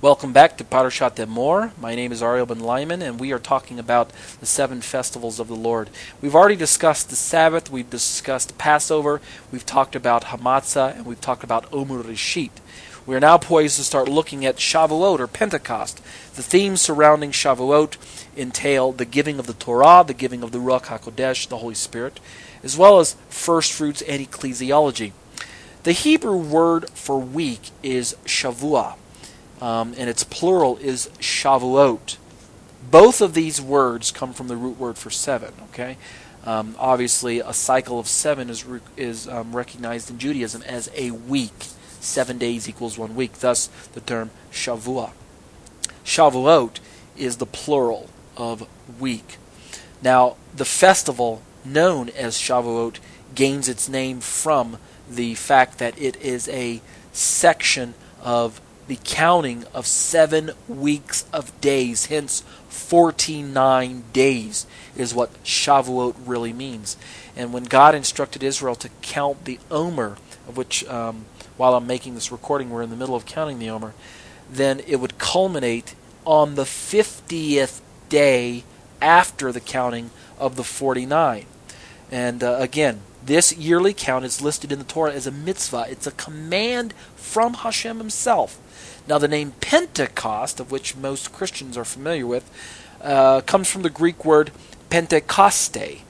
Welcome back to Parashat Emor. My name is Ariel Ben Lyman, and we are talking about the seven festivals of the Lord. We've already discussed the Sabbath, we've discussed Passover, we've talked about Hamatzah, and we've talked about Omer Rishit. We are now poised to start looking at Shavuot or Pentecost. The themes surrounding Shavuot entail the giving of the Torah, the giving of the Ruach HaKodesh, the Holy Spirit, as well as first fruits and ecclesiology. The Hebrew word for week is Shavuah um, and its plural is Shavuot. Both of these words come from the root word for seven. Okay, um, obviously a cycle of seven is re- is um, recognized in Judaism as a week. Seven days equals one week. Thus, the term Shavua. Shavuot is the plural of week. Now, the festival known as Shavuot gains its name from the fact that it is a section of the counting of seven weeks of days, hence 49 days is what Shavuot really means. And when God instructed Israel to count the Omer, of which, um, while I'm making this recording, we're in the middle of counting the Omer, then it would culminate on the 50th day after the counting of the 49. And uh, again, this yearly count is listed in the Torah as a mitzvah. It's a command from Hashem himself. Now, the name Pentecost, of which most Christians are familiar with, uh, comes from the Greek word Pentecoste,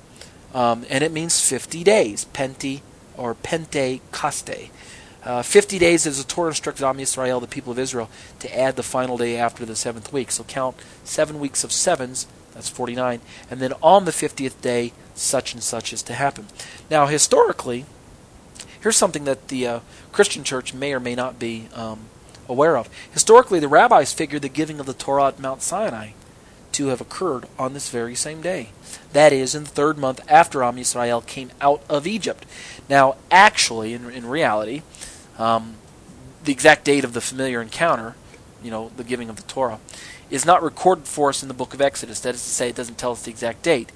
um, and it means 50 days. Penti or Pentecoste. Uh, 50 days is the Torah instructed Am Yisrael, the people of Israel, to add the final day after the seventh week. So count seven weeks of sevens, that's 49, and then on the 50th day, such and such is to happen. Now, historically, here's something that the uh, Christian church may or may not be um, aware of. Historically, the rabbis figured the giving of the Torah at Mount Sinai to have occurred on this very same day. That is, in the third month after Am Yisrael came out of Egypt. Now, actually, in, in reality, um, the exact date of the familiar encounter, you know, the giving of the Torah, is not recorded for us in the book of Exodus. That is to say, it doesn't tell us the exact date.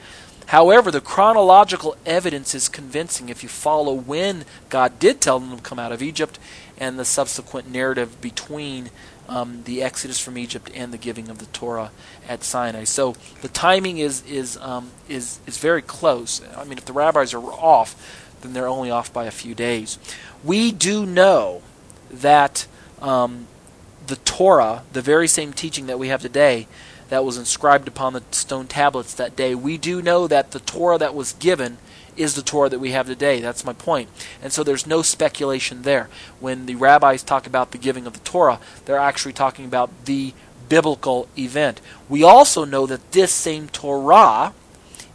However, the chronological evidence is convincing if you follow when God did tell them to come out of Egypt and the subsequent narrative between um, the exodus from Egypt and the giving of the Torah at Sinai. So the timing is is um, is is very close. I mean, if the rabbis are off, then they're only off by a few days. We do know that um, the Torah, the very same teaching that we have today, that was inscribed upon the stone tablets that day, we do know that the Torah that was given is the Torah that we have today. That's my point. And so there's no speculation there. When the rabbis talk about the giving of the Torah, they're actually talking about the biblical event. We also know that this same Torah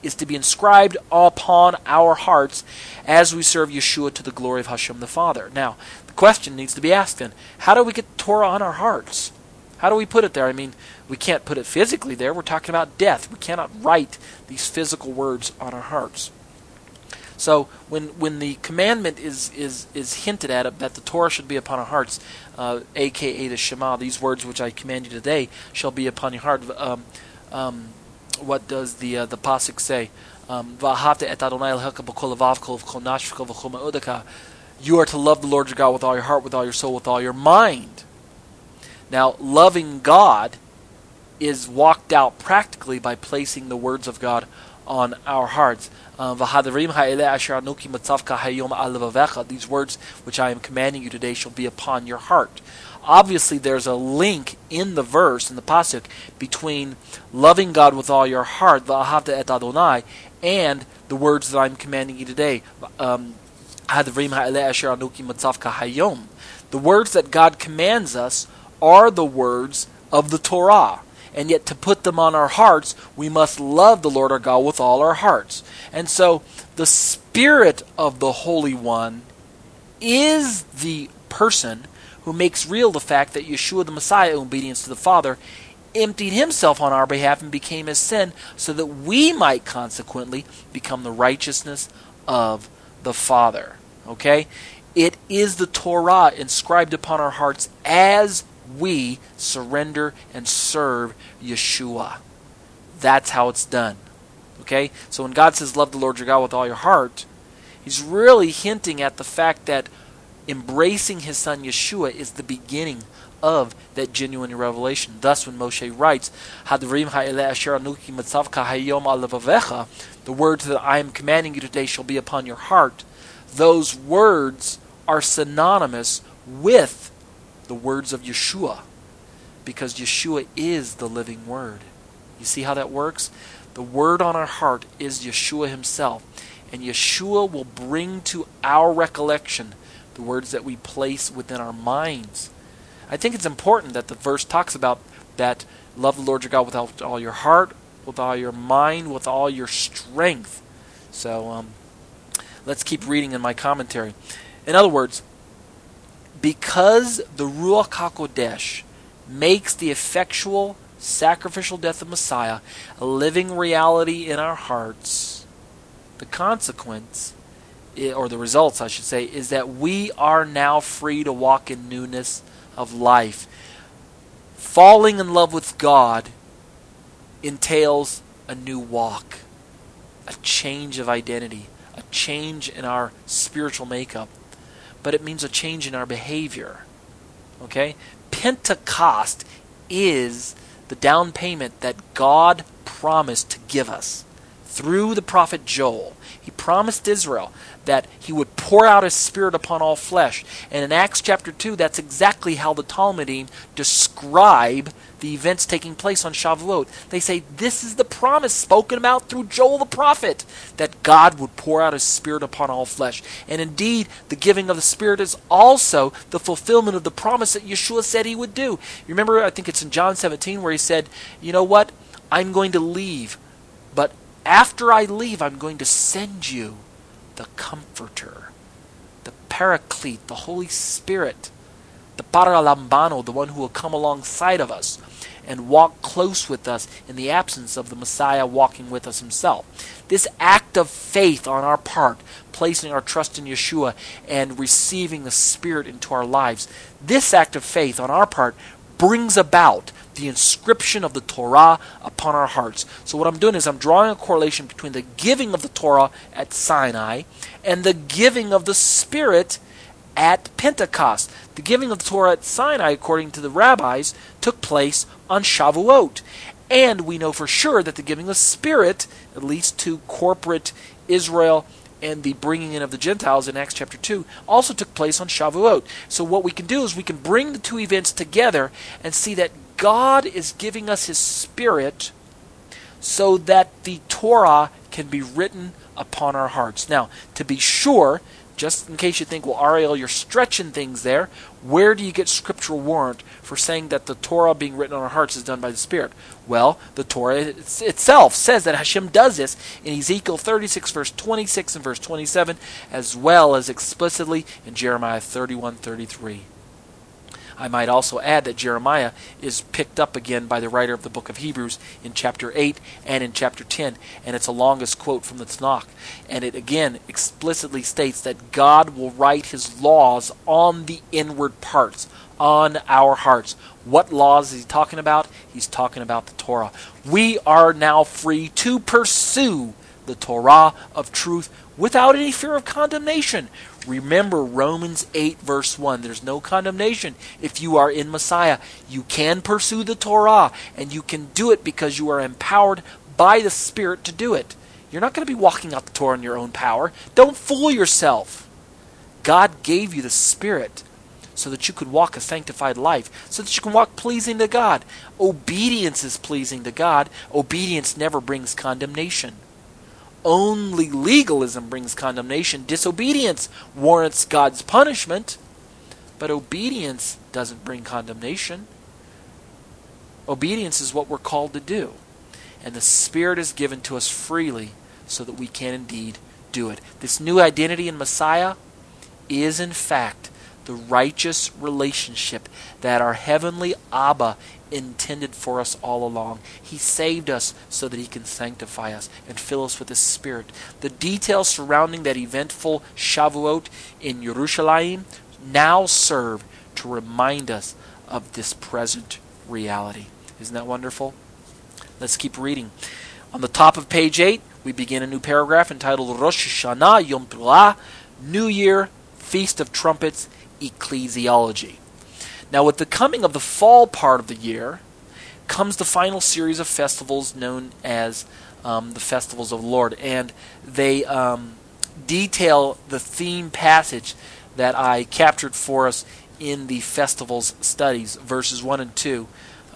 is to be inscribed upon our hearts as we serve Yeshua to the glory of Hashem the Father. Now, the question needs to be asked then how do we get the Torah on our hearts? How do we put it there? I mean, we can't put it physically there. We're talking about death. We cannot write these physical words on our hearts. So when when the commandment is is is hinted at that the Torah should be upon our hearts, uh, aka the Shema, these words which I command you today shall be upon your heart. Um, um, what does the uh, the pasuk say? Um, you are to love the Lord your God with all your heart, with all your soul, with all your mind. Now, loving God is walked out practically by placing the words of God on our hearts. Uh, These words which I am commanding you today shall be upon your heart. Obviously, there's a link in the verse, in the pasuk, between loving God with all your heart, et Adonai, and the words that I'm commanding you today. Um, the words that God commands us are the words of the Torah and yet to put them on our hearts, we must love the Lord our God with all our hearts. And so the Spirit of the Holy One is the person who makes real the fact that Yeshua the Messiah, in obedience to the Father, emptied himself on our behalf and became as sin so that we might consequently become the righteousness of the Father. Okay? It is the Torah inscribed upon our hearts as we surrender and serve Yeshua. That's how it's done. Okay? So when God says, Love the Lord your God with all your heart, He's really hinting at the fact that embracing His Son Yeshua is the beginning of that genuine revelation. Thus, when Moshe writes, the words that I am commanding you today shall be upon your heart, those words are synonymous with the words of Yeshua, because Yeshua is the living word. You see how that works? The word on our heart is Yeshua himself, and Yeshua will bring to our recollection the words that we place within our minds. I think it's important that the verse talks about that love the Lord your God with all, your heart, with all your mind, with all your strength. So um, let's keep reading in my commentary. In other words, because the Ruach HaKodesh makes the effectual sacrificial death of Messiah a living reality in our hearts, the consequence or the results, I should say, is that we are now free to walk in newness of life. Falling in love with God entails a new walk, a change of identity, a change in our spiritual makeup, but it means a change in our behavior. Okay? Pentecost is the down payment that God promised to give us through the prophet Joel. He promised Israel that he would pour out his spirit upon all flesh. And in Acts chapter 2, that's exactly how the talmidim describe the events taking place on Shavuot. They say this is the promise spoken about through Joel the prophet that God would pour out his spirit upon all flesh. And indeed, the giving of the spirit is also the fulfillment of the promise that Yeshua said he would do. You remember, I think it's in John 17 where he said, "You know what? I'm going to leave, but after I leave, I'm going to send you the Comforter, the Paraclete, the Holy Spirit, the Paralambano, the one who will come alongside of us and walk close with us in the absence of the Messiah walking with us himself. This act of faith on our part, placing our trust in Yeshua and receiving the Spirit into our lives, this act of faith on our part brings about the inscription of the Torah upon our hearts. So, what I'm doing is I'm drawing a correlation between the giving of the Torah at Sinai and the giving of the Spirit at Pentecost. The giving of the Torah at Sinai, according to the rabbis, took place on Shavuot. And we know for sure that the giving of the Spirit, at least to corporate Israel and the bringing in of the Gentiles in Acts chapter 2 also took place on Shavuot. So what we can do is we can bring the two events together and see that God is giving us His Spirit so that the Torah can be written upon our hearts. Now, to be sure, just in case you think, well, Ariel, you're stretching things there, where do you get scriptural warrant for saying that the Torah being written on our hearts is done by the Spirit? Well, the Torah itself says that Hashem does this in Ezekiel 36, verse 26 and verse 27, as well as explicitly in Jeremiah 31, 33. I might also add that Jeremiah is picked up again by the writer of the book of Hebrews in chapter 8 and in chapter 10, and it's the longest quote from the Tanakh. And it again explicitly states that God will write his laws on the inward parts, on our hearts. What laws is he talking about? He's talking about the Torah. We are now free to pursue the Torah of truth without any fear of condemnation. Remember Romans 8, verse 1. There's no condemnation if you are in Messiah. You can pursue the Torah, and you can do it because you are empowered by the Spirit to do it. You're not going to be walking out the Torah in your own power. Don't fool yourself. God gave you the Spirit so that you could walk a sanctified life, so that you can walk pleasing to God. Obedience is pleasing to God. Obedience never brings condemnation. Only legalism brings condemnation. Disobedience warrants God's punishment, but obedience doesn't bring condemnation. Obedience is what we're called to do. And the Spirit is given to us freely so that we can indeed do it. This new identity in Messiah is, in fact, the righteous relationship that our heavenly Abba intended for us all along. He saved us so that He can sanctify us and fill us with His Spirit. The details surrounding that eventful Shavuot in Jerusalem now serve to remind us of this present reality. Isn't that wonderful? Let's keep reading. On the top of page 8, we begin a new paragraph entitled Rosh Hashanah Yom Teruah, New Year, Feast of Trumpets, Ecclesiology. Now, with the coming of the fall part of the year, comes the final series of festivals known as um, the festivals of the Lord, and they um, detail the theme passage that I captured for us in the festivals studies, verses 1 and 2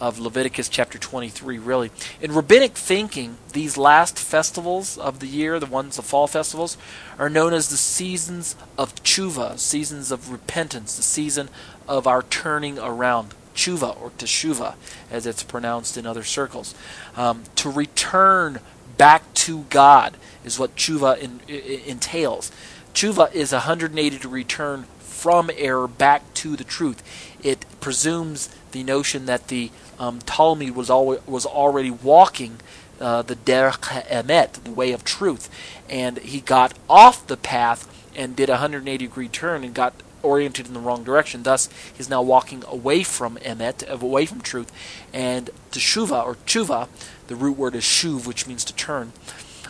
of Leviticus chapter 23, really. In rabbinic thinking, these last festivals of the year, the ones, the fall festivals, are known as the seasons of tshuva, seasons of repentance, the season of our turning around. Tshuva or teshuva, as it's pronounced in other circles. Um, to return back to God is what tshuva in, in, entails. Tshuva is a 180 degree turn from error back to the truth. It presumes the notion that the um, talmid was, was already walking uh, the derech emet, the way of truth, and he got off the path and did a 180 degree turn and got oriented in the wrong direction. Thus, he's now walking away from emet, away from truth, and teshuva or tshuva, the root word is shuv, which means to turn.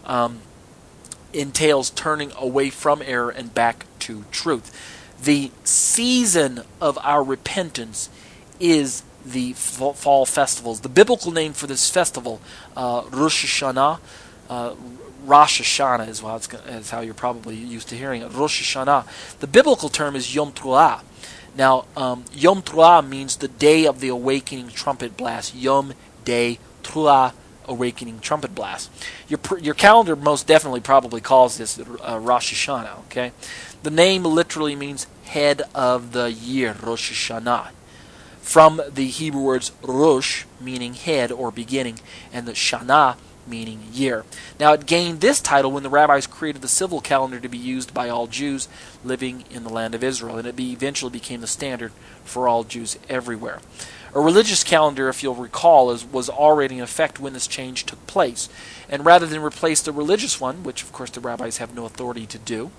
Um, entails turning away from error and back to truth the season of our repentance is the fall festivals. The biblical name for this festival, uh, Rosh Hashanah, uh, Rosh Hashanah is, how you're probably used to hearing it. Rosh Hashanah. The biblical term is Yom Teruah. Now, um, Yom Teruah means the day of the awakening trumpet blast. Yom Day Teruah awakening trumpet blast. Your your calendar most definitely probably calls this uh, Rosh Hashanah. Okay, the name literally means head of the year, Rosh Hashanah. From the Hebrew words Rosh, meaning head or beginning, and the Shana, meaning year. Now, it gained this title when the rabbis created the civil calendar to be used by all Jews living in the land of Israel, and it be, eventually became the standard for all Jews everywhere. A religious calendar, if you'll recall, is, was already in effect when this change took place. And rather than replace the religious one, which of course the rabbis have no authority to do,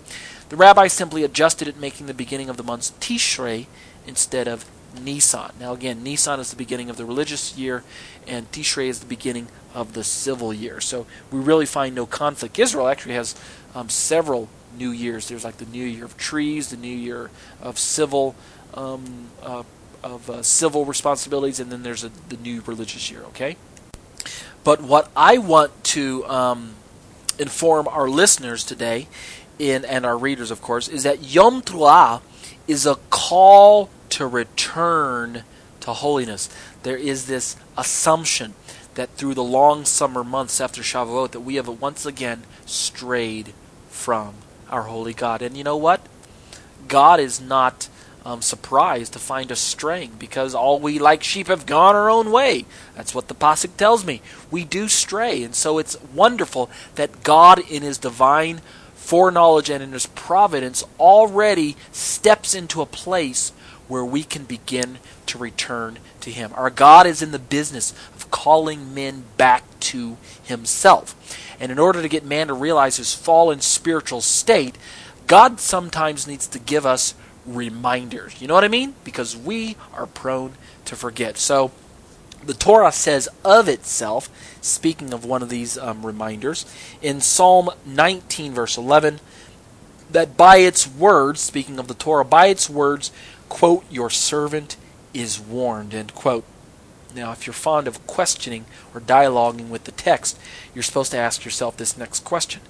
the rabbis simply adjusted it, making the beginning of the months Tishrei instead of Nisan. Now, again, Nisan is the beginning of the religious year, and Tishrei is the beginning of the civil year. So we really find no conflict. Israel actually has um, several new years. There's like the New Year of Trees, the New Year of Civil. Um, uh, of uh, civil responsibilities, and then there's a, the new religious year. Okay, but what I want to um, inform our listeners today, in and our readers, of course, is that Yom Teruah is a call to return to holiness. There is this assumption that through the long summer months after Shavuot that we have once again strayed from our holy God. And you know what? God is not um, surprised to find us straying because all we like sheep have gone our own way. That's what the Pasuk tells me. We do stray. And so it's wonderful that God, in His divine foreknowledge and in His providence, already steps into a place where we can begin to return to Him. Our God is in the business of calling men back to Himself. And in order to get man to realize his fallen spiritual state, God sometimes needs to give us reminders. You know what I mean? Because we are prone to forget. So the Torah says of itself, speaking of one of these um, reminders, in Psalm 19, verse 11, that by its words, speaking of the Torah, by its words, quote, your servant is warned, end quote. Now, if you're fond of questioning or dialoguing with the text, you're supposed to ask yourself this next question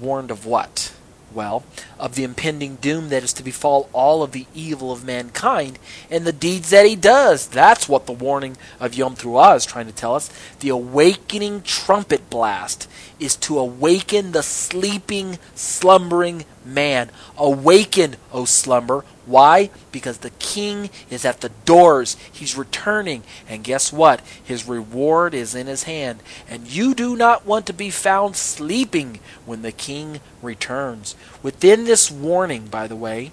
Warned of what? well, of the impending doom that is to befall all of the evil of mankind and the deeds that he does. That's what the warning of Yom Teruah is trying to tell us. The awakening trumpet blast is to awaken the sleeping, slumbering man. Awaken, O slumber. Why? Because the king is at the doors. He's returning. And guess what? His reward is in his hand. And you do not want to be found sleeping when the king returns. Within this warning, by the way,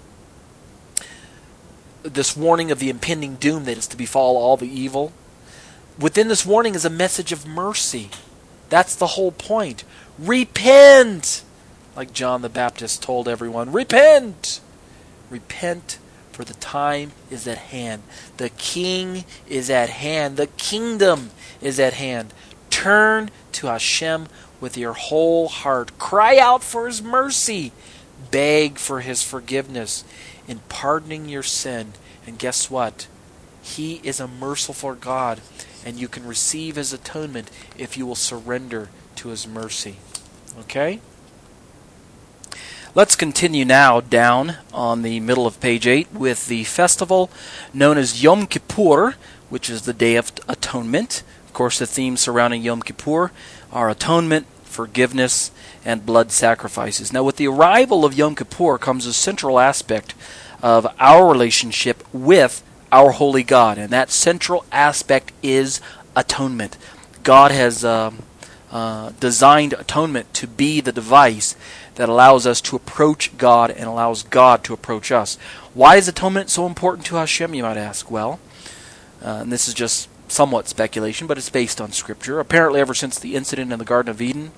this warning of the impending doom that is to befall all the evil, within this warning is a message of mercy. That's the whole point. Repent! Like John the Baptist told everyone, repent! Repent, for the time is at hand. The king is at hand. The kingdom is at hand. Turn to Hashem with your whole heart. Cry out for his mercy. Beg for his forgiveness in pardoning your sin. And guess what? He is a merciful God, and you can receive His atonement if you will surrender to His mercy. Okay? Let's continue now down on the middle of page 8 with the festival known as Yom Kippur, which is the Day of Atonement. Of course, the themes surrounding Yom Kippur are atonement, forgiveness, and blood sacrifices. Now, with the arrival of Yom Kippur comes a central aspect of our relationship with our holy God, and that central aspect is atonement. God has uh, uh, designed atonement to be the device that allows us to approach God and allows God to approach us. Why is atonement so important to Hashem, you might ask? Well, uh, and this is just somewhat speculation, but it's based on Scripture. Apparently, ever since the incident in the Garden of Eden,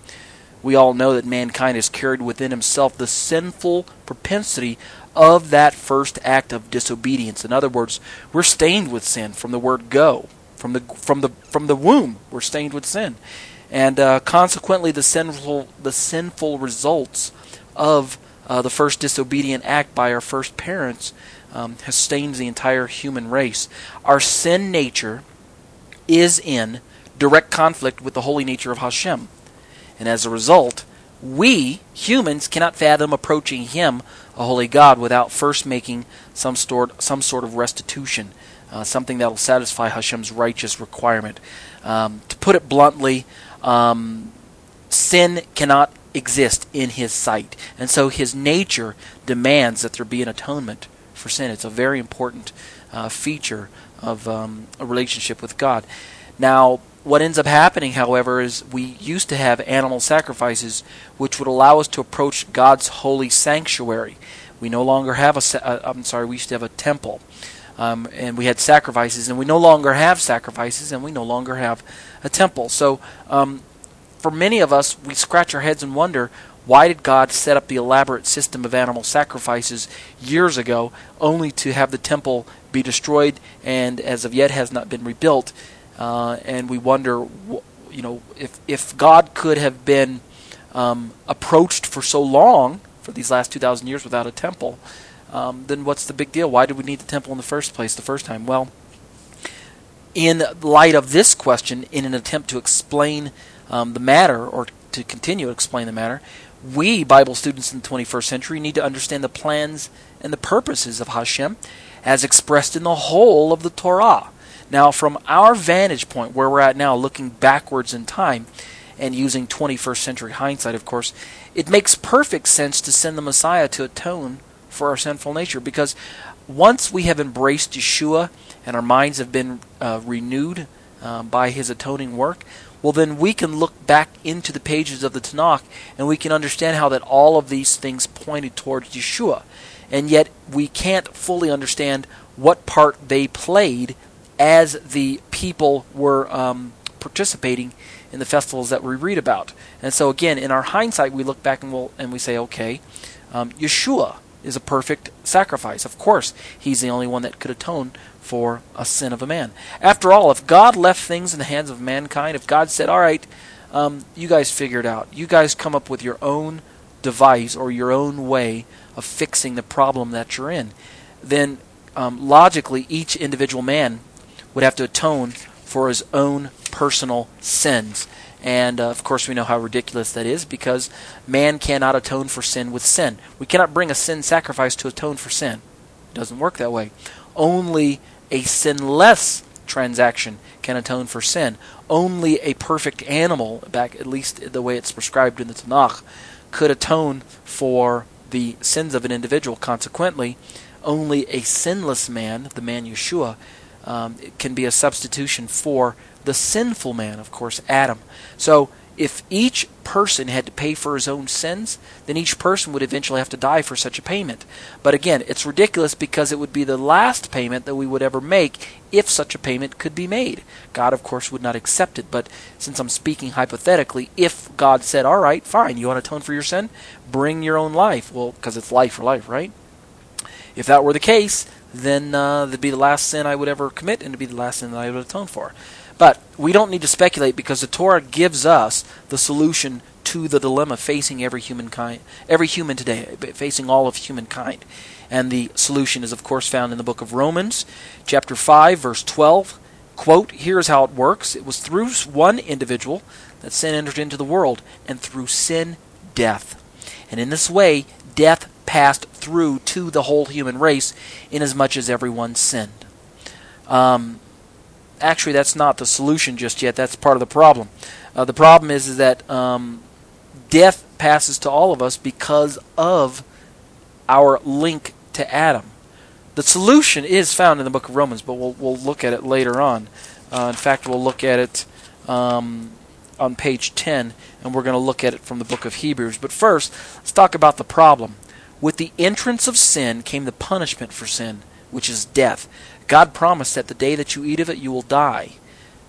we all know that mankind has carried within himself the sinful propensity of that first act of disobedience. In other words, we're stained with sin from the word go. From the from the from the womb, we're stained with sin and uh, consequently the sinful the sinful results of uh, the first disobedient act by our first parents um, has stained the entire human race. Our sin nature is in direct conflict with the holy nature of Hashem, and as a result, we humans cannot fathom approaching Him, a holy God, without first making some sort some sort of restitution. Uh, something that will satisfy Hashem's righteous requirement. Um, to put it bluntly, um, sin cannot exist in his sight. And so his nature demands that there be an atonement for sin. It's a very important uh, feature of um, a relationship with God. Now, what ends up happening, however, is we used to have animal sacrifices which would allow us to approach God's holy sanctuary. We no longer have a. Uh, I'm sorry, we used to have a temple. Um, and we had sacrifices, and we no longer have sacrifices, and we no longer have a temple. So, um, for many of us, we scratch our heads and wonder why did God set up the elaborate system of animal sacrifices years ago, only to have the temple be destroyed and, as of yet, has not been rebuilt? Uh, and we wonder, you know, if if God could have been um, approached for so long, for these last two thousand years, without a temple um, then what's the big deal? Why did we need the temple in the first place the first time? Well, in light of this question, in an attempt to explain um, the matter or to continue to explain the matter, we, Bible students in the 21st century, need to understand the plans and the purposes of Hashem as expressed in the whole of the Torah. Now, from our vantage point, where we're at now, looking backwards in time, and using 21st century hindsight, of course, it makes perfect sense to send the Messiah to atone for our sinful nature. Because once we have embraced Yeshua and our minds have been uh, renewed uh, by his atoning work, well, then we can look back into the pages of the Tanakh and we can understand how that all of these things pointed towards Yeshua. And yet we can't fully understand what part they played as the people were um, participating in the festivals that we read about. And so, again, in our hindsight, we look back and, we'll, and we say, okay, um, Yeshua is a perfect sacrifice. Of course, he's the only one that could atone for a sin of a man. After all, if God left things in the hands of mankind, if God said, all right, um, you guys figure it out, you guys come up with your own device or your own way of fixing the problem that you're in, then um, logically each individual man would have to atone for his own personal sins. And uh, of course, we know how ridiculous that is because man cannot atone for sin with sin. We cannot bring a sin sacrifice to atone for sin. It doesn't work that way. Only a sinless transaction can atone for sin. Only a perfect animal, back at least the way it's prescribed in the Tanakh, could atone for the sins of an individual. Consequently, only a sinless man, the man Yeshua, um, can be a substitution for the sinful man, of course, Adam. So if each person had to pay for his own sins, then each person would eventually have to die for such a payment. But again, it's ridiculous because it would be the last payment that we would ever make if such a payment could be made. God, of course, would not accept it, but since I'm speaking hypothetically, if God said, All right, fine, you want to atone for your sin? Bring your own life. Well, because it's life for life, right? If that were the case, then uh, that'd be the last sin I would ever commit, and it'd be the last sin that I would atone for. But we don't need to speculate because the Torah gives us the solution to the dilemma facing every humankind, every human today, facing all of humankind. And the solution is, of course, found in the book of Romans, chapter 5, verse 12. Quote, here's how it works. It was through one individual that sin entered into the world, and through sin, death. And in this way, death passed through to the whole human race, inasmuch as everyone sinned. Um, actually, that's not the solution just yet. That's part of the problem. Uh, the problem is, is that um, death passes to all of us because of our link to Adam. The solution is found in the book of Romans, but we'll, we'll look at it later on. Uh, in fact, we'll look at it um, on page 10, and we're going to look at it from the book of Hebrews. But first, let's talk about the problem. With the entrance of sin came the punishment for sin, which is death. God promised that the day that you eat of it, you will die.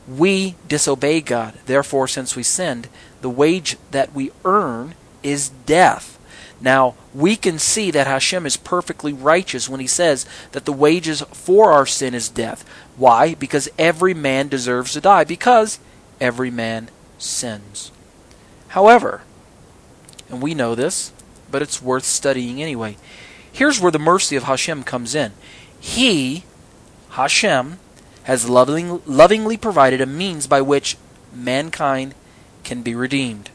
We disobey God. Therefore, since we sinned, the wage that we earn is death. Now, we can see that Hashem is perfectly righteous when he says that the wages for our sin is death. Why? Because every man deserves to die, because every man sins. However, and we know this, but it's worth studying anyway. Here's where the mercy of Hashem comes in. He, Hashem, has loving, lovingly provided a means by which mankind can be redeemed.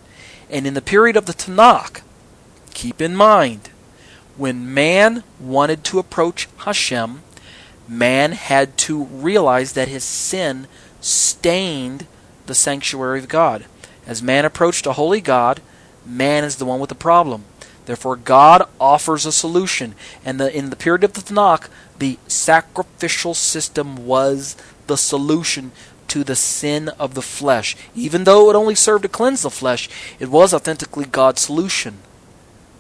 And in the period of the Tanakh, keep in mind, when man wanted to approach Hashem, man had to realize that his sin stained the sanctuary of God. As man approached a holy God, man is the one with the problem. Therefore, God offers a solution. And the, in the period of the Tanakh, the sacrificial system was the solution to the sin of the flesh. Even though it only served to cleanse the flesh, it was authentically God's solution.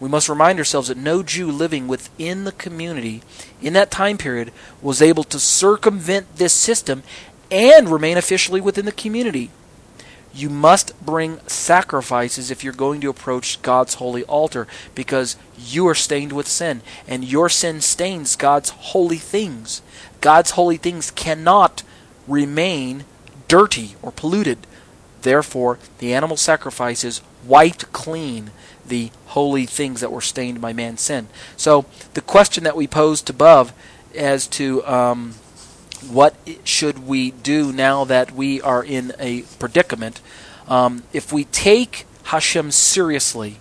We must remind ourselves that no Jew living within the community in that time period was able to circumvent this system and remain officially within the community. You must bring sacrifices if you're going to approach God's holy altar because you are stained with sin and your sin stains God's holy things. God's holy things cannot remain dirty or polluted. Therefore, the animal sacrifices wiped clean the holy things that were stained by man's sin. So the question that we posed above as to um, what should we do now that we are in a predicament, um, if we take Hashem seriously,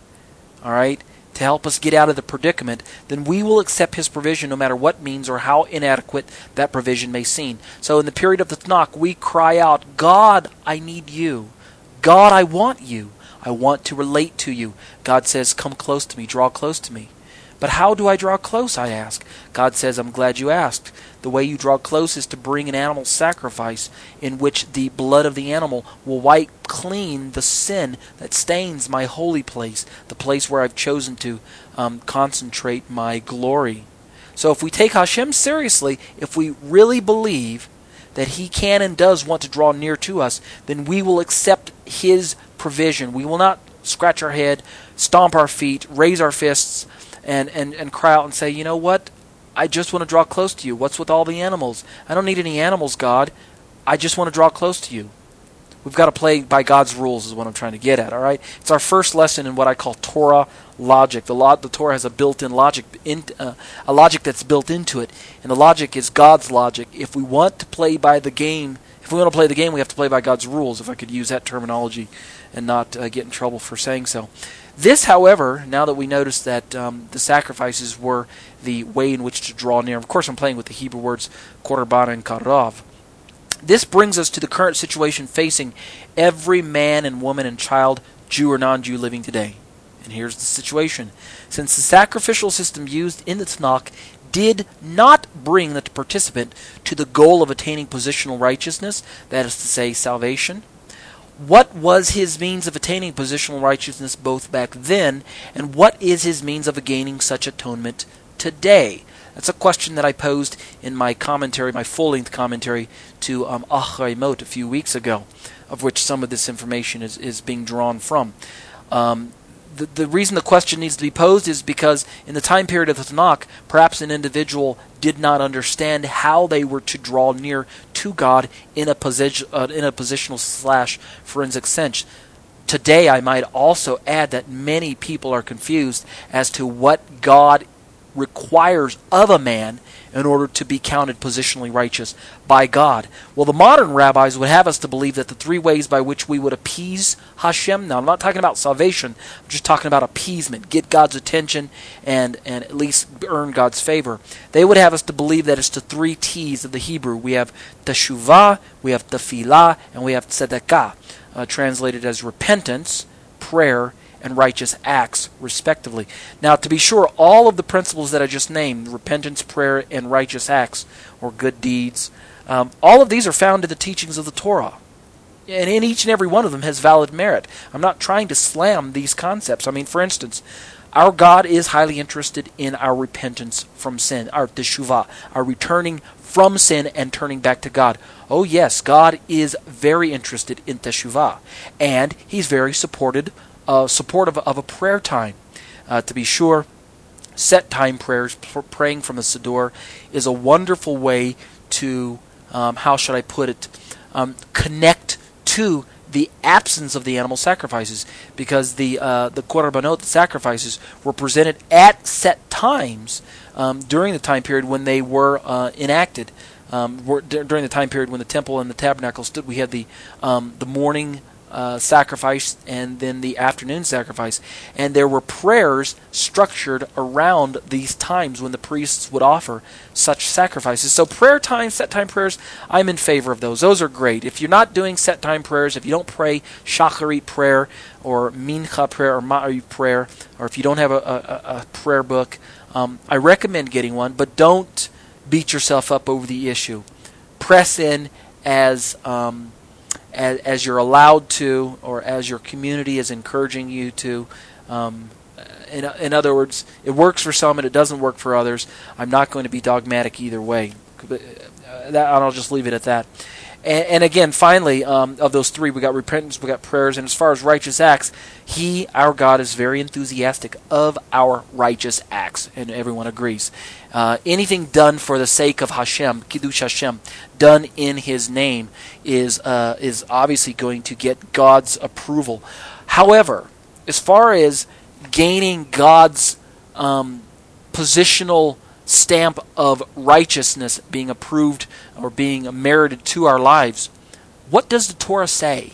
all right, to help us get out of the predicament, then we will accept his provision no matter what means or how inadequate that provision may seem. So in the period of the Tanakh, we cry out, God, I need you. God, I want you. I want to relate to you. God says, Come close to me, draw close to me. But how do I draw close? I ask. God says, I'm glad you asked. The way you draw close is to bring an animal sacrifice in which the blood of the animal will wipe clean the sin that stains my holy place, the place where I've chosen to um, concentrate my glory. So if we take Hashem seriously, if we really believe that He can and does want to draw near to us, then we will accept His provision. We will not scratch our head, stomp our feet, raise our fists, and, and, and cry out and say, you know what? I just want to draw close to you. What's with all the animals? I don't need any animals, God. I just want to draw close to you. We've got to play by God's rules, is what I'm trying to get at. All right, it's our first lesson in what I call Torah logic. The, lo- the Torah has a built-in logic, in, uh, a logic that's built into it, and the logic is God's logic. If we want to play by the game, if we want to play the game, we have to play by God's rules. If I could use that terminology and not uh, get in trouble for saying so. This, however, now that we notice that um, the sacrifices were the way in which to draw near, of course, I'm playing with the Hebrew words korban and karav. This brings us to the current situation facing every man and woman and child, Jew or non Jew, living today. And here's the situation. Since the sacrificial system used in the Tanakh did not bring the participant to the goal of attaining positional righteousness, that is to say, salvation, what was his means of attaining positional righteousness both back then, and what is his means of gaining such atonement today? That's a question that I posed in my commentary, my full length commentary to um, Mot a few weeks ago, of which some of this information is, is being drawn from. Um, the, the reason the question needs to be posed is because in the time period of the Tanakh, perhaps an individual did not understand how they were to draw near to God in a, posi- uh, in a positional slash forensic sense. Today, I might also add that many people are confused as to what God requires of a man in order to be counted positionally righteous by God. Well, the modern rabbis would have us to believe that the three ways by which we would appease Hashem. Now, I'm not talking about salvation. I'm just talking about appeasement, get God's attention, and and at least earn God's favor. They would have us to believe that it's the three T's of the Hebrew. We have teshuvah, we have tefillah, and we have tzedakah, uh, translated as repentance, prayer, and righteous acts, respectively. Now, to be sure, all of the principles that I just named repentance, prayer, and righteous acts, or good deeds um, all of these are found in the teachings of the Torah. And in each and every one of them has valid merit. I'm not trying to slam these concepts. I mean, for instance, our God is highly interested in our repentance from sin, our teshuvah, our returning from sin and turning back to God. Oh, yes, God is very interested in teshuvah, and He's very supported uh, supportive of a prayer time. Uh, to be sure, set time prayers, praying from the Siddur, is a wonderful way to, um, how should I put it, um, connect to the absence of the animal sacrifices because the uh, the korbanot sacrifices were presented at set times um, during the time period when they were uh, enacted. Um, were, d- during the time period when the temple and the tabernacle stood, we had the um, the morning uh, sacrifice and then the afternoon sacrifice. And there were prayers structured around these times when the priests would offer such sacrifices. So, prayer time, set time prayers, I'm in favor of those. Those are great. If you're not doing set time prayers, if you don't pray shacharit prayer or mincha prayer or ma'ariv prayer, or if you don't have a, a, a prayer book, um, I recommend getting one, but don't beat yourself up over the issue. Press in as. Um, as, as you're allowed to, or as your community is encouraging you to. Um, in, in other words, it works for some and it doesn't work for others. I'm not going to be dogmatic either way. Uh, that, I'll just leave it at that. And, and again, finally, um, of those three, we got repentance, we got prayers, and as far as righteous acts, He, our God, is very enthusiastic of our righteous acts, and everyone agrees. Uh, anything done for the sake of Hashem, Kiddush Hashem, done in His name, is uh, is obviously going to get God's approval. However, as far as gaining God's um, positional stamp of righteousness being approved or being merited to our lives, what does the Torah say?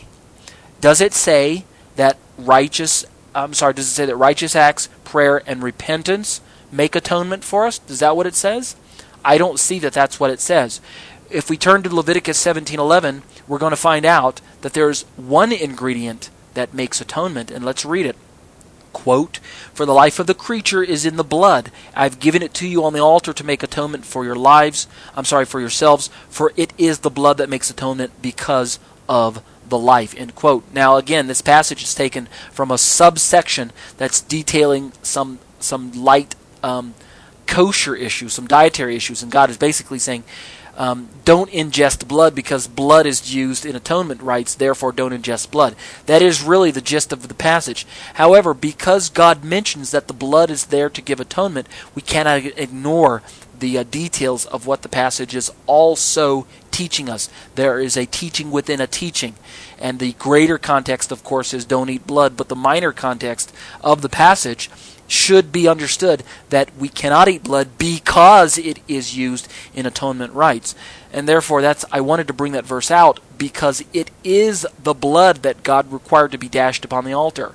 Does it say that righteous I'm sorry, does it say that righteous acts, prayer, and repentance make atonement for us? Is that what it says? I don't see that that's what it says. If we turn to Leviticus 17:11, we're going to find out that there's one ingredient that makes atonement, and let's read it quote, For the life of the creature is in the blood. I've given it to you on the altar to make atonement for your lives. I'm sorry, for yourselves, for it is the blood that makes atonement because of the life. End quote. Now again, this passage is taken from a subsection that's detailing some some light um, kosher issues, some dietary issues, and God is basically saying um, don't ingest blood because blood is used in atonement rites, therefore don't ingest blood. That is really the gist of the passage. However, because God mentions that the blood is there to give atonement, we cannot ignore the uh, details of what the passage is also teaching us. There is a teaching within a teaching. And the greater context, of course, is don't eat blood, but the minor context of the passage should be understood that we cannot eat blood because it is used in atonement rites. And therefore that's I wanted to bring that verse out because it is the blood that God required to be dashed upon the altar.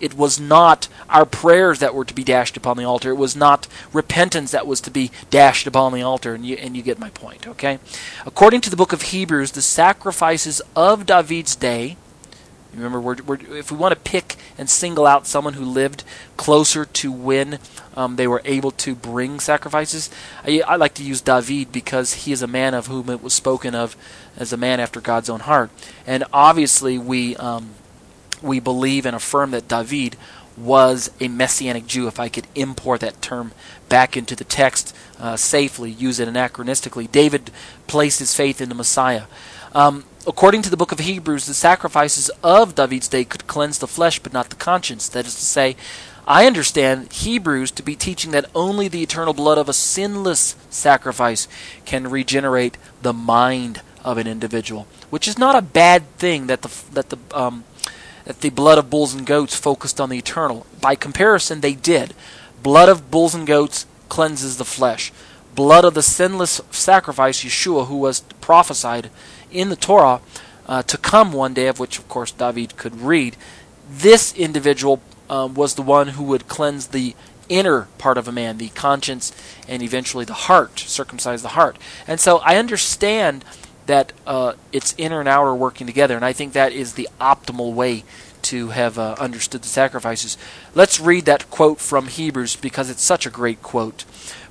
It was not our prayers that were to be dashed upon the altar. It was not repentance that was to be dashed upon the altar. And you, and you get my point, okay? According to the book of Hebrews, the sacrifices of David's day, Remember, we're, we're, if we want to pick and single out someone who lived closer to when um, they were able to bring sacrifices, I, I, like to use David because he is a man of whom it was spoken of as a man after God's own heart. And obviously, we um, we believe and affirm that David was a messianic Jew. If I could import that term back into the text uh, safely, use it anachronistically, David placed his faith in the Messiah. Um, according to the book of Hebrews, the sacrifices of David's day could cleanse the flesh but not the conscience. That is to say, I understand Hebrews to be teaching that only the eternal blood of a sinless sacrifice can regenerate the mind of an individual, which is not a bad thing that the that the um, that the blood of bulls and goats focused on the eternal. By comparison, they did. Blood of bulls and goats cleanses the flesh. Blood of the sinless sacrifice, Yeshua, who was prophesied in the Torah uh, to come one day, of which, of course, David could read, this individual um, was the one who would cleanse the inner part of a man, the conscience, and eventually the heart, circumcise the heart. And so I understand that uh, it's inner and outer working together, and I think that is the optimal way to have uh, understood the sacrifices. Let's read that quote from Hebrews because it's such a great quote.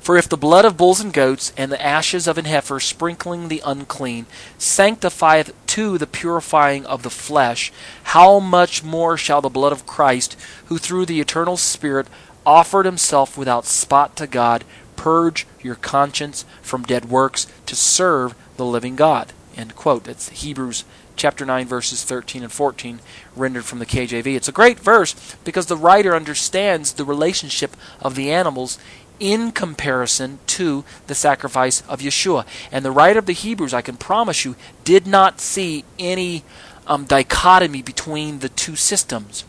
For if the blood of bulls and goats and the ashes of an heifer sprinkling the unclean sanctifieth to the purifying of the flesh, how much more shall the blood of Christ, who through the eternal Spirit offered himself without spot to God, purge your conscience from dead works to serve the living God? End quote. That's Hebrews chapter 9 verses 13 and 14 rendered from the KJV. It's a great verse because the writer understands the relationship of the animals in comparison to the sacrifice of Yeshua. And the writer of the Hebrews, I can promise you, did not see any um, dichotomy between the two systems.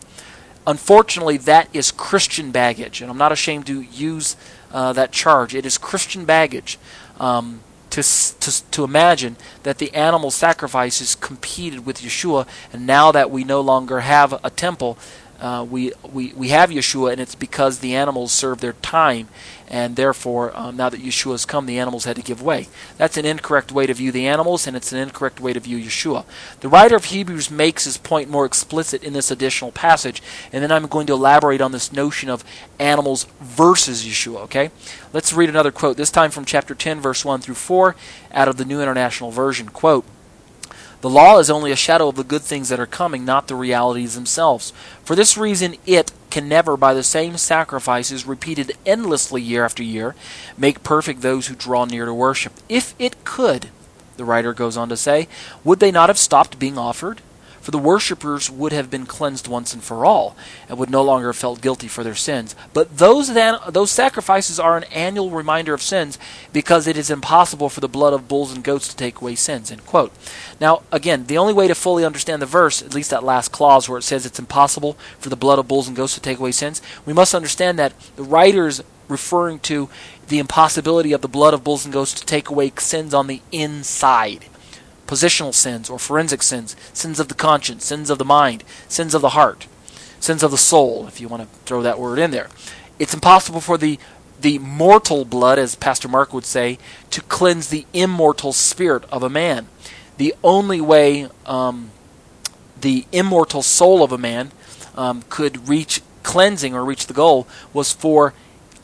Unfortunately, that is Christian baggage, and I'm not ashamed to use uh, that charge. It is Christian baggage um, to, to, to imagine that the animal sacrifices competed with Yeshua, and now that we no longer have a temple, uh, we, we, we have Yeshua, and it's because the animals serve their time, and therefore, um, now that Yeshua has come, the animals had to give way. That's an incorrect way to view the animals, and it's an incorrect way to view Yeshua. The writer of Hebrews makes his point more explicit in this additional passage, and then I'm going to elaborate on this notion of animals versus Yeshua, okay? Let's read another quote, this time from chapter 10, verse 1 through 4, out of the New International Version. Quote, the law is only a shadow of the good things that are coming, not the realities themselves. For this reason, it can never, by the same sacrifices repeated endlessly year after year, make perfect those who draw near to worship. If it could, the writer goes on to say, would they not have stopped being offered? For the worshippers would have been cleansed once and for all, and would no longer have felt guilty for their sins. But those then, those sacrifices are an annual reminder of sins, because it is impossible for the blood of bulls and goats to take away sins. End quote. Now, again, the only way to fully understand the verse, at least that last clause where it says it's impossible for the blood of bulls and goats to take away sins, we must understand that the writers referring to the impossibility of the blood of bulls and goats to take away sins on the inside positional sins or forensic sins, sins of the conscience, sins of the mind, sins of the heart, sins of the soul, if you want to throw that word in there. It's impossible for the the mortal blood, as Pastor Mark would say, to cleanse the immortal spirit of a man. The only way um, the immortal soul of a man um, could reach cleansing or reach the goal was for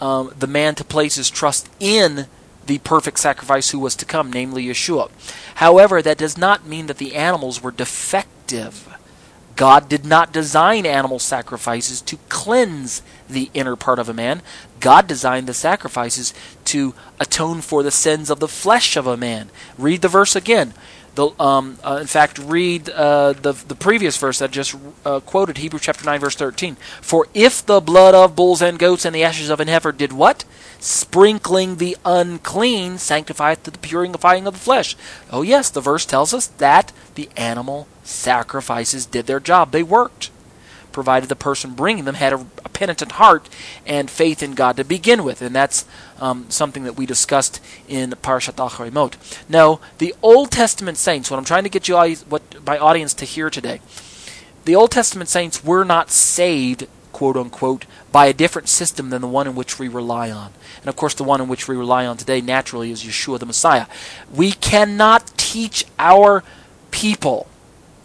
um, the man to place his trust in the perfect sacrifice who was to come, namely Yeshua. However, that does not mean that the animals were defective. God did not design animal sacrifices to cleanse the inner part of a man. God designed the sacrifices to atone for the sins of the flesh of a man. Read the verse again. The, um, uh, in fact, read uh, the the previous verse that just uh, quoted, Hebrews chapter nine, verse thirteen. For if the blood of bulls and goats and the ashes of an heifer did what? Sprinkling the unclean sanctifieth to the purifying of the flesh. Oh yes, the verse tells us that the animal sacrifices did their job. They worked provided the person bringing them had a, a penitent heart and faith in God to begin with. And that's um, something that we discussed in Parashat Acharei Mot. Now, the Old Testament saints, what I'm trying to get you what my audience to hear today, the Old Testament saints were not saved quote unquote, by a different system than the one in which we rely on. And of course, the one in which we rely on today naturally is Yeshua the Messiah. We cannot teach our people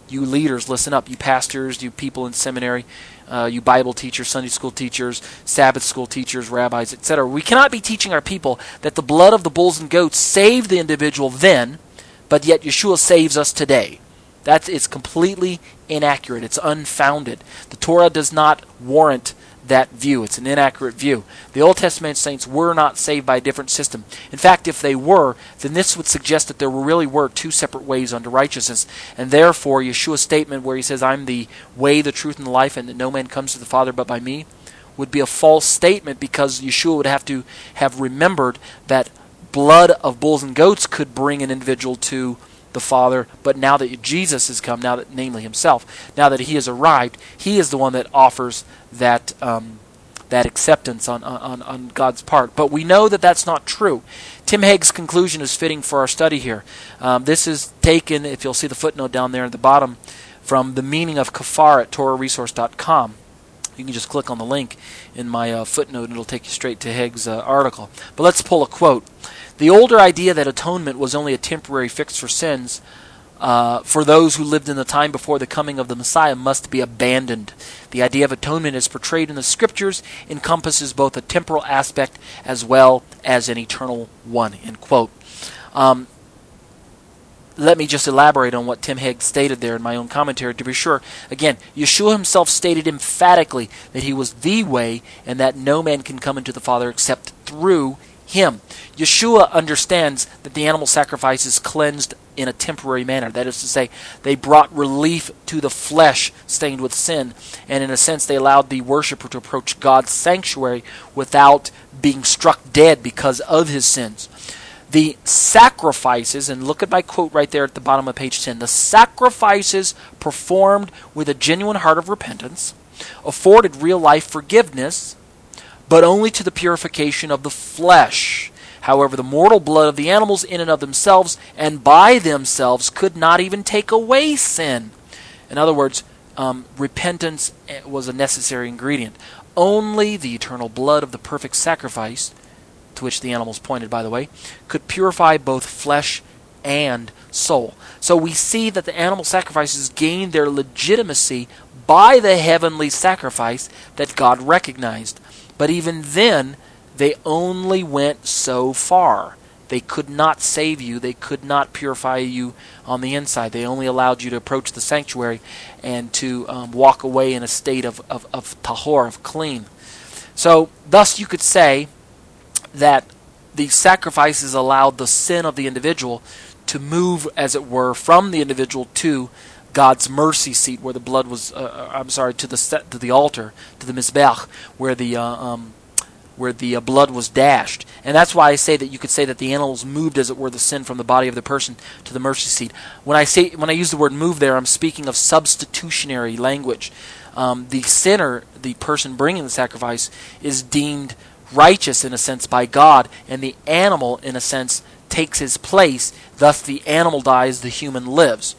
you leaders, listen up. You pastors, you people in seminary, uh, you Bible teachers, Sunday school teachers, Sabbath school teachers, rabbis, etc. We cannot be teaching our people that the blood of the bulls and goats saved the individual then, but yet Yeshua saves us today. That is completely inaccurate. It's unfounded. The Torah does not warrant that view. It's an inaccurate view. The Old Testament saints were not saved by a different system. In fact, if they were, then this would suggest that there really were two separate ways unto righteousness. And therefore, Yeshua's statement where he says, I'm the way, the truth, and the life, and that no man comes to the Father but by me, would be a false statement because Yeshua would have to have remembered that blood of bulls and goats could bring an individual to the Father, but now that Jesus has come, now that namely Himself, now that He has arrived, He is the one that offers that um, that acceptance on, on on God's part. But we know that that's not true. Tim Hegg's conclusion is fitting for our study here. Um, this is taken, if you'll see the footnote down there at the bottom, from the meaning of kafar at TorahResource.com. You can just click on the link in my uh, footnote and it'll take you straight to Hegg's uh, article. But let's pull a quote. The older idea that atonement was only a temporary fix for sins uh, for those who lived in the time before the coming of the Messiah must be abandoned. The idea of atonement as portrayed in the scriptures encompasses both a temporal aspect as well as an eternal one. End quote. Um, let me just elaborate on what Tim Hegg stated there in my own commentary to be sure. Again, Yeshua himself stated emphatically that he was the way and that no man can come into the Father except through him. Yeshua understands that the animal sacrifices cleansed in a temporary manner. That is to say, they brought relief to the flesh stained with sin, and in a sense, they allowed the worshiper to approach God's sanctuary without being struck dead because of his sins. The sacrifices, and look at my quote right there at the bottom of page 10 the sacrifices performed with a genuine heart of repentance afforded real life forgiveness but only to the purification of the flesh. However, the mortal blood of the animals in and of themselves and by themselves could not even take away sin. In other words, um, repentance eh, was a necessary ingredient. Only the eternal blood of the perfect sacrifice, to which the animals pointed, by the way, could purify both flesh and soul. So we see that the animal sacrifices gained their legitimacy by the heavenly sacrifice that God recognized. But even then, they only went so far. They could not save you. They could not purify you on the inside. They only allowed you to approach the sanctuary and to um, walk away in a state of, of, of tahor, of clean. So, thus, you could say that the sacrifices allowed the sin of the individual to move, as it were, from the individual to God's mercy seat, where the blood was. Uh, uh I'm sorry, to the set, to the altar, to the mizbeach, where the uh, um, where the uh, blood was dashed, and that's why I say that you could say that the animals moved, as it were, the sin from the body of the person to the mercy seat. When I say when I use the word move there, I'm speaking of substitutionary language. Um, the sinner, the person bringing the sacrifice, is deemed righteous in a sense by God, and the animal, in a sense, takes his place. Thus, the animal dies, the human lives.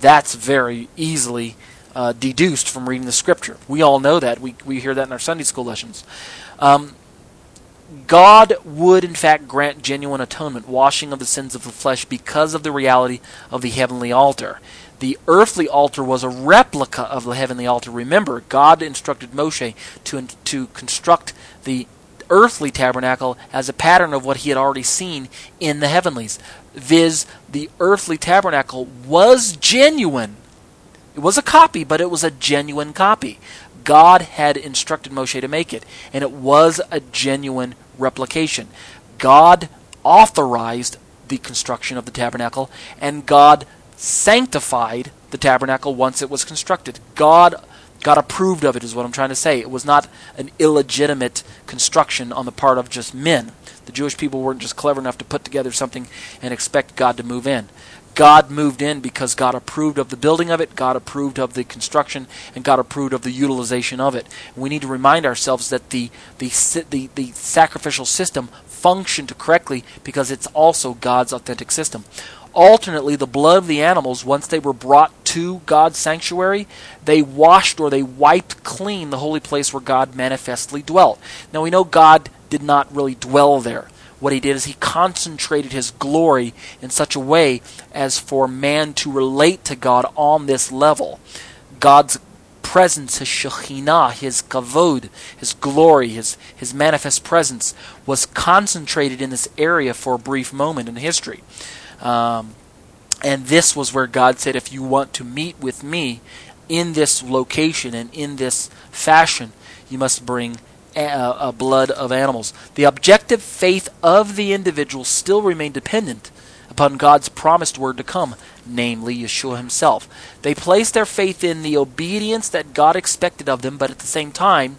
That's very easily uh, deduced from reading the scripture. We all know that. We, we hear that in our Sunday school lessons. Um, God would, in fact, grant genuine atonement, washing of the sins of the flesh, because of the reality of the heavenly altar. The earthly altar was a replica of the heavenly altar. Remember, God instructed Moshe to, to construct the earthly tabernacle as a pattern of what he had already seen in the heavenlies viz., the earthly tabernacle, was genuine. It was a copy, but it was a genuine copy. God had instructed Moshe to make it, and it was a genuine replication. God authorized the construction of the tabernacle, and God sanctified the tabernacle once it was constructed. God God approved of it, is what I'm trying to say. It was not an illegitimate construction on the part of just men. The Jewish people weren't just clever enough to put together something and expect God to move in. God moved in because God approved of the building of it, God approved of the construction, and God approved of the utilization of it. We need to remind ourselves that the, the, the, the sacrificial system functioned correctly because it's also God's authentic system. Alternately, the blood of the animals, once they were brought to God's sanctuary, they washed or they wiped clean the holy place where God manifestly dwelt. Now we know God did not really dwell there. What he did is he concentrated his glory in such a way as for man to relate to God on this level. God's presence, his Shekhinah, his kavod, his glory, his, his manifest presence, was concentrated in this area for a brief moment in history. Um, and this was where God said, if you want to meet with me in this location and in this fashion, you must bring a, blood of animals. The objective faith of the individual still remained dependent upon God's promised word to come, namely Yeshua himself. They placed their faith in the obedience that God expected of them, but at the same time,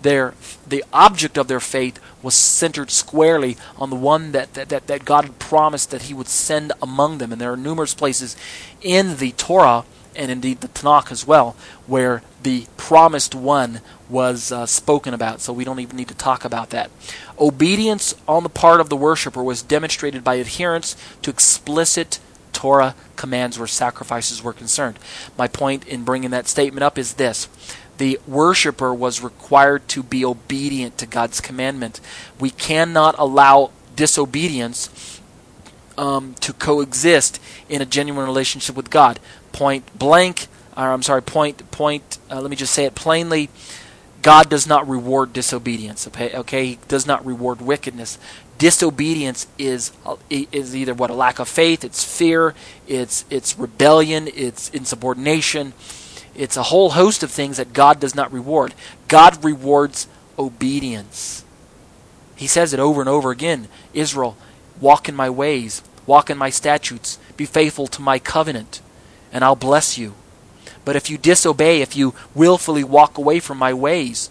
their the object of their faith was centered squarely on the one that, that, that, that God had promised that he would send among them. And there are numerous places in the Torah and indeed the Tanakh as well, where the promised one was uh, spoken about, so we don't even need to talk about that. Obedience on the part of the worshiper was demonstrated by adherence to explicit Torah commands where sacrifices were concerned. My point in bringing that statement up is this the worshiper was required to be obedient to God's commandment. We cannot allow disobedience um, to coexist in a genuine relationship with God. Point blank, or I'm sorry, point point. Uh, let me just say it plainly. God does not reward disobedience. Okay, okay, He does not reward wickedness. Disobedience is uh, is either what a lack of faith, it's fear, it's it's rebellion, it's insubordination, it's a whole host of things that God does not reward. God rewards obedience. He says it over and over again. Israel, walk in my ways, walk in my statutes, be faithful to my covenant, and I'll bless you. But if you disobey, if you willfully walk away from my ways,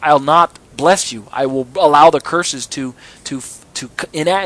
I'll not bless you. I will allow the curses to to to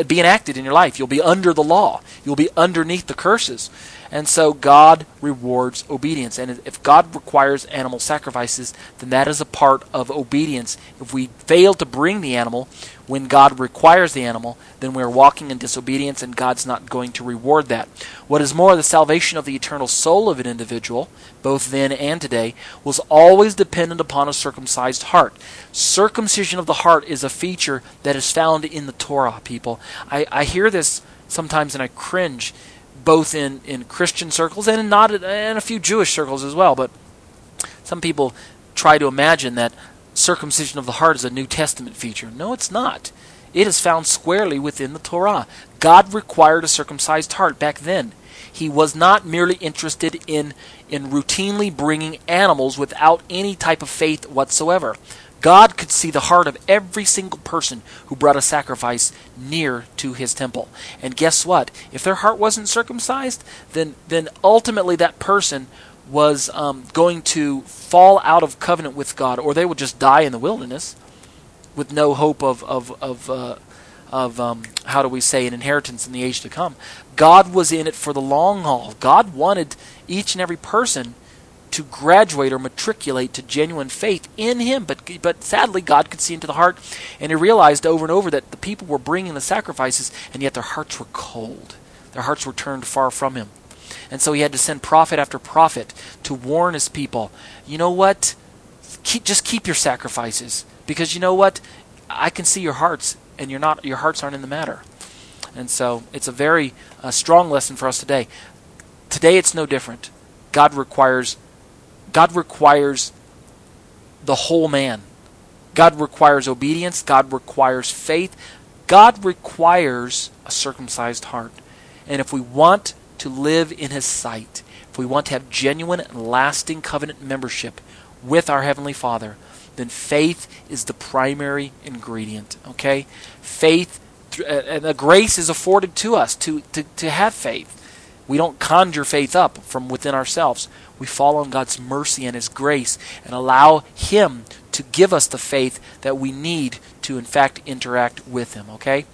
be enacted in your life. You'll be under the law. You'll be underneath the curses. And so God rewards obedience. And if God requires animal sacrifices, then that is a part of obedience. If we fail to bring the animal when God requires the animal, then we're walking in disobedience and God's not going to reward that. What is more, the salvation of the eternal soul of an individual, both then and today, was always dependent upon a circumcised heart. Circumcision of the heart is a feature that is found in the Torah, people. I, I hear this sometimes and I cringe both in, in Christian circles and in not in a few Jewish circles as well. But some people try to imagine that circumcision of the heart is a New Testament feature. No, it's not. It is found squarely within the Torah. God required a circumcised heart back then. He was not merely interested in in routinely bringing animals without any type of faith whatsoever. God could see the heart of every single person who brought a sacrifice near to his temple. And guess what? If their heart wasn't circumcised, then then ultimately that person was um, going to fall out of covenant with God, or they would just die in the wilderness with no hope of of of uh, of um, how do we say an inheritance in the age to come. God was in it for the long haul. God wanted each and every person to graduate or matriculate to genuine faith in him. But but sadly, God could see into the heart, and he realized over and over that the people were bringing the sacrifices, and yet their hearts were cold. Their hearts were turned far from him. And so he had to send prophet after prophet to warn his people. You know what? Keep, just keep your sacrifices because you know what? I can see your hearts, and you're not. Your hearts aren't in the matter. And so it's a very uh, strong lesson for us today. Today it's no different. God requires God requires the whole man. God requires obedience. God requires faith. God requires a circumcised heart. And if we want to live in His sight, if we want to have genuine and lasting covenant membership with our Heavenly Father, then faith is the primary ingredient. Okay? Faith, and the grace is afforded to us to, to, to have faith. We don't conjure faith up from within ourselves we fall on God's mercy and His grace and allow Him to give us the faith that we need to, in fact, interact with Him, okay?